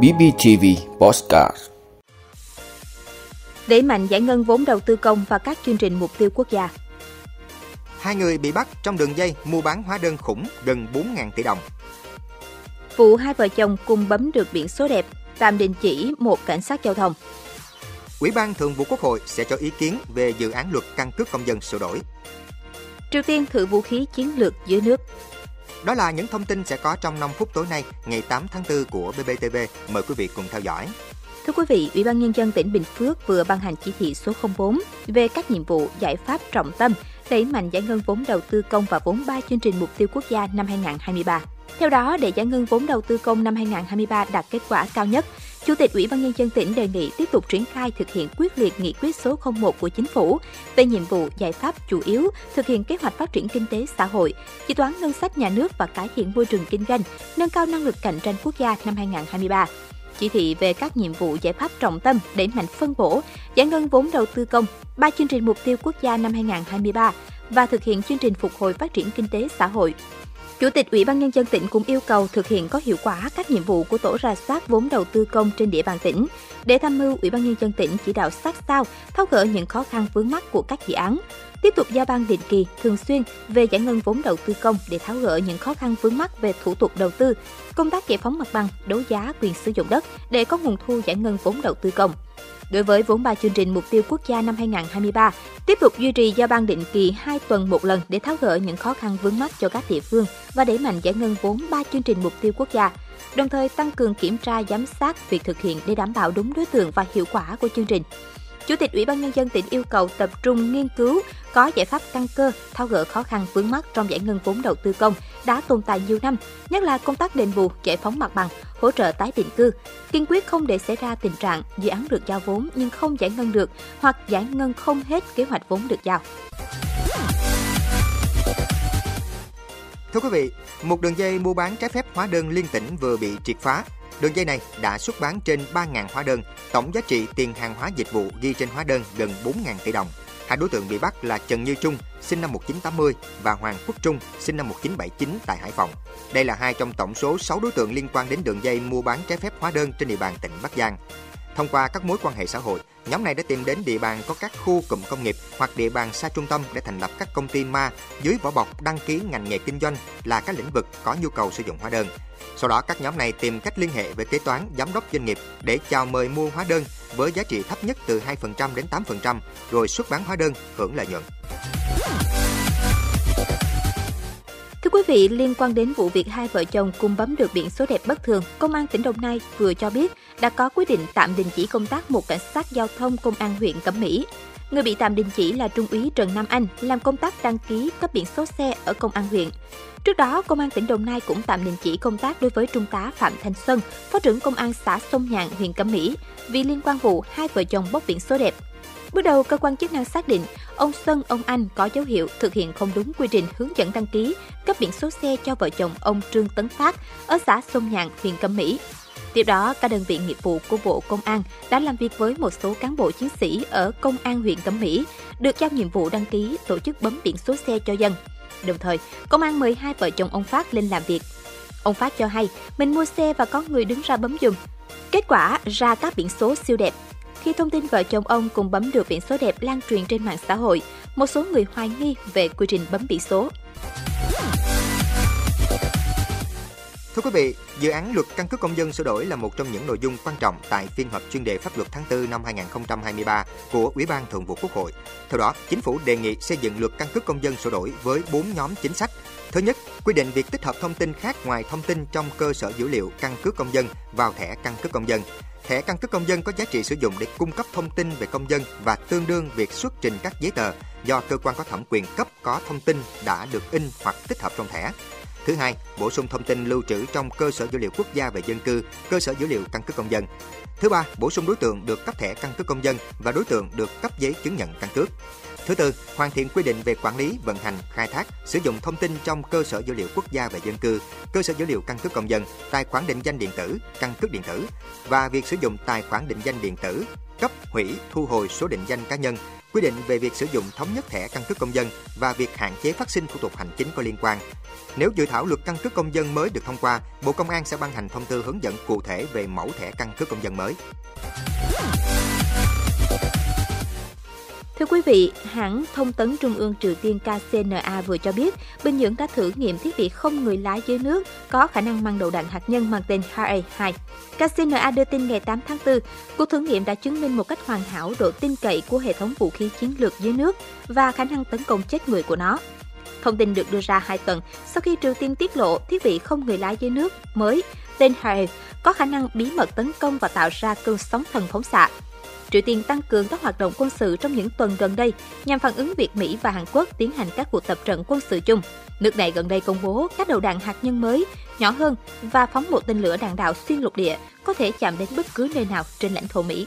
BBTV Postcard Đẩy mạnh giải ngân vốn đầu tư công và các chương trình mục tiêu quốc gia. Hai người bị bắt trong đường dây mua bán hóa đơn khủng gần 4.000 tỷ đồng. Vụ hai vợ chồng cùng bấm được biển số đẹp, tạm đình chỉ một cảnh sát giao thông. Ủy ban Thường vụ Quốc hội sẽ cho ý kiến về dự án luật căn cước công dân sửa đổi. Triều Tiên thử vũ khí chiến lược dưới nước. Đó là những thông tin sẽ có trong 5 phút tối nay, ngày 8 tháng 4 của BBTV. Mời quý vị cùng theo dõi. Thưa quý vị, Ủy ban Nhân dân tỉnh Bình Phước vừa ban hành chỉ thị số 04 về các nhiệm vụ, giải pháp trọng tâm đẩy mạnh giải ngân vốn đầu tư công và vốn 3 chương trình mục tiêu quốc gia năm 2023. Theo đó, để giải ngân vốn đầu tư công năm 2023 đạt kết quả cao nhất, Chủ tịch Ủy ban Nhân dân tỉnh đề nghị tiếp tục triển khai thực hiện quyết liệt nghị quyết số 01 của Chính phủ về nhiệm vụ giải pháp chủ yếu thực hiện kế hoạch phát triển kinh tế xã hội, dự toán ngân sách nhà nước và cải thiện môi trường kinh doanh, nâng cao năng lực cạnh tranh quốc gia năm 2023 chỉ thị về các nhiệm vụ giải pháp trọng tâm đẩy mạnh phân bổ, giải ngân vốn đầu tư công, ba chương trình mục tiêu quốc gia năm 2023 và thực hiện chương trình phục hồi phát triển kinh tế xã hội. Chủ tịch Ủy ban nhân dân tỉnh cũng yêu cầu thực hiện có hiệu quả các nhiệm vụ của tổ rà soát vốn đầu tư công trên địa bàn tỉnh để tham mưu Ủy ban nhân dân tỉnh chỉ đạo sát sao tháo gỡ những khó khăn vướng mắt của các dự án, tiếp tục giao ban định kỳ thường xuyên về giải ngân vốn đầu tư công để tháo gỡ những khó khăn vướng mắt về thủ tục đầu tư, công tác giải phóng mặt bằng, đấu giá quyền sử dụng đất để có nguồn thu giải ngân vốn đầu tư công. Đối với vốn ba chương trình mục tiêu quốc gia năm 2023, tiếp tục duy trì giao ban định kỳ 2 tuần một lần để tháo gỡ những khó khăn vướng mắt cho các địa phương và đẩy mạnh giải ngân vốn ba chương trình mục tiêu quốc gia, đồng thời tăng cường kiểm tra giám sát việc thực hiện để đảm bảo đúng đối tượng và hiệu quả của chương trình. Chủ tịch Ủy ban nhân dân tỉnh yêu cầu tập trung nghiên cứu có giải pháp căn cơ tháo gỡ khó khăn vướng mắt trong giải ngân vốn đầu tư công đã tồn tại nhiều năm, nhất là công tác đền bù, giải phóng mặt bằng, hỗ trợ tái định cư, kiên quyết không để xảy ra tình trạng dự án được giao vốn nhưng không giải ngân được hoặc giải ngân không hết kế hoạch vốn được giao. Thưa quý vị, một đường dây mua bán trái phép hóa đơn liên tỉnh vừa bị triệt phá. Đường dây này đã xuất bán trên 3.000 hóa đơn, tổng giá trị tiền hàng hóa dịch vụ ghi trên hóa đơn gần 4.000 tỷ đồng. Hai đối tượng bị bắt là Trần Như Trung, sinh năm 1980 và Hoàng Quốc Trung, sinh năm 1979 tại Hải Phòng. Đây là hai trong tổng số 6 đối tượng liên quan đến đường dây mua bán trái phép hóa đơn trên địa bàn tỉnh Bắc Giang. Thông qua các mối quan hệ xã hội, nhóm này đã tìm đến địa bàn có các khu cụm công nghiệp hoặc địa bàn xa trung tâm để thành lập các công ty ma dưới vỏ bọc đăng ký ngành nghề kinh doanh là các lĩnh vực có nhu cầu sử dụng hóa đơn. Sau đó các nhóm này tìm cách liên hệ với kế toán, giám đốc doanh nghiệp để chào mời mua hóa đơn với giá trị thấp nhất từ 2% đến 8% rồi xuất bán hóa đơn hưởng lợi nhuận. Quý vị, liên quan đến vụ việc hai vợ chồng cùng bấm được biển số đẹp bất thường, Công an tỉnh Đồng Nai vừa cho biết đã có quyết định tạm đình chỉ công tác một cảnh sát giao thông công an huyện Cẩm Mỹ. Người bị tạm đình chỉ là Trung úy Trần Nam Anh, làm công tác đăng ký cấp biển số xe ở công an huyện. Trước đó, Công an tỉnh Đồng Nai cũng tạm đình chỉ công tác đối với Trung tá Phạm Thanh Xuân, Phó trưởng Công an xã Sông Nhạn, huyện Cẩm Mỹ, vì liên quan vụ hai vợ chồng bốc biển số đẹp. Bước đầu, cơ quan chức năng xác định ông Xuân, ông Anh có dấu hiệu thực hiện không đúng quy trình hướng dẫn đăng ký cấp biển số xe cho vợ chồng ông Trương Tấn Phát ở xã Sông Nhạn, huyện Cẩm Mỹ. Tiếp đó, các đơn vị nghiệp vụ của Bộ Công an đã làm việc với một số cán bộ chiến sĩ ở Công an huyện Cẩm Mỹ, được giao nhiệm vụ đăng ký tổ chức bấm biển số xe cho dân. Đồng thời, công an mời hai vợ chồng ông Phát lên làm việc. Ông Phát cho hay mình mua xe và có người đứng ra bấm dùm. Kết quả ra các biển số siêu đẹp. Khi thông tin vợ chồng ông cùng bấm được biển số đẹp lan truyền trên mạng xã hội, một số người hoài nghi về quy trình bấm biển số. Thưa quý vị, dự án luật căn cước công dân sửa đổi là một trong những nội dung quan trọng tại phiên họp chuyên đề pháp luật tháng 4 năm 2023 của Ủy ban Thường vụ Quốc hội. Theo đó, chính phủ đề nghị xây dựng luật căn cước công dân sửa đổi với 4 nhóm chính sách. Thứ nhất, quy định việc tích hợp thông tin khác ngoài thông tin trong cơ sở dữ liệu căn cước công dân vào thẻ căn cước công dân. Thẻ căn cước công dân có giá trị sử dụng để cung cấp thông tin về công dân và tương đương việc xuất trình các giấy tờ do cơ quan có thẩm quyền cấp có thông tin đã được in hoặc tích hợp trong thẻ. Thứ hai, bổ sung thông tin lưu trữ trong cơ sở dữ liệu quốc gia về dân cư, cơ sở dữ liệu căn cước công dân. Thứ ba, bổ sung đối tượng được cấp thẻ căn cước công dân và đối tượng được cấp giấy chứng nhận căn cước. Thứ tư, hoàn thiện quy định về quản lý, vận hành, khai thác, sử dụng thông tin trong cơ sở dữ liệu quốc gia về dân cư, cơ sở dữ liệu căn cước công dân, tài khoản định danh điện tử, căn cước điện tử và việc sử dụng tài khoản định danh điện tử cấp hủy thu hồi số định danh cá nhân quy định về việc sử dụng thống nhất thẻ căn cước công dân và việc hạn chế phát sinh thủ tục hành chính có liên quan. Nếu dự thảo luật căn cước công dân mới được thông qua, Bộ Công an sẽ ban hành thông tư hướng dẫn cụ thể về mẫu thẻ căn cước công dân mới. Thưa quý vị, hãng thông tấn Trung ương Triều Tiên KCNA vừa cho biết Bình Nhưỡng đã thử nghiệm thiết bị không người lái dưới nước có khả năng mang đầu đạn hạt nhân mang tên HA-2. KCNA đưa tin ngày 8 tháng 4, cuộc thử nghiệm đã chứng minh một cách hoàn hảo độ tin cậy của hệ thống vũ khí chiến lược dưới nước và khả năng tấn công chết người của nó. Thông tin được đưa ra hai tuần sau khi Triều Tiên tiết lộ thiết bị không người lái dưới nước mới tên HA có khả năng bí mật tấn công và tạo ra cơn sóng thần phóng xạ Triều Tiên tăng cường các hoạt động quân sự trong những tuần gần đây nhằm phản ứng việc Mỹ và Hàn Quốc tiến hành các cuộc tập trận quân sự chung. Nước này gần đây công bố các đầu đạn hạt nhân mới, nhỏ hơn và phóng một tên lửa đạn đạo xuyên lục địa có thể chạm đến bất cứ nơi nào trên lãnh thổ Mỹ.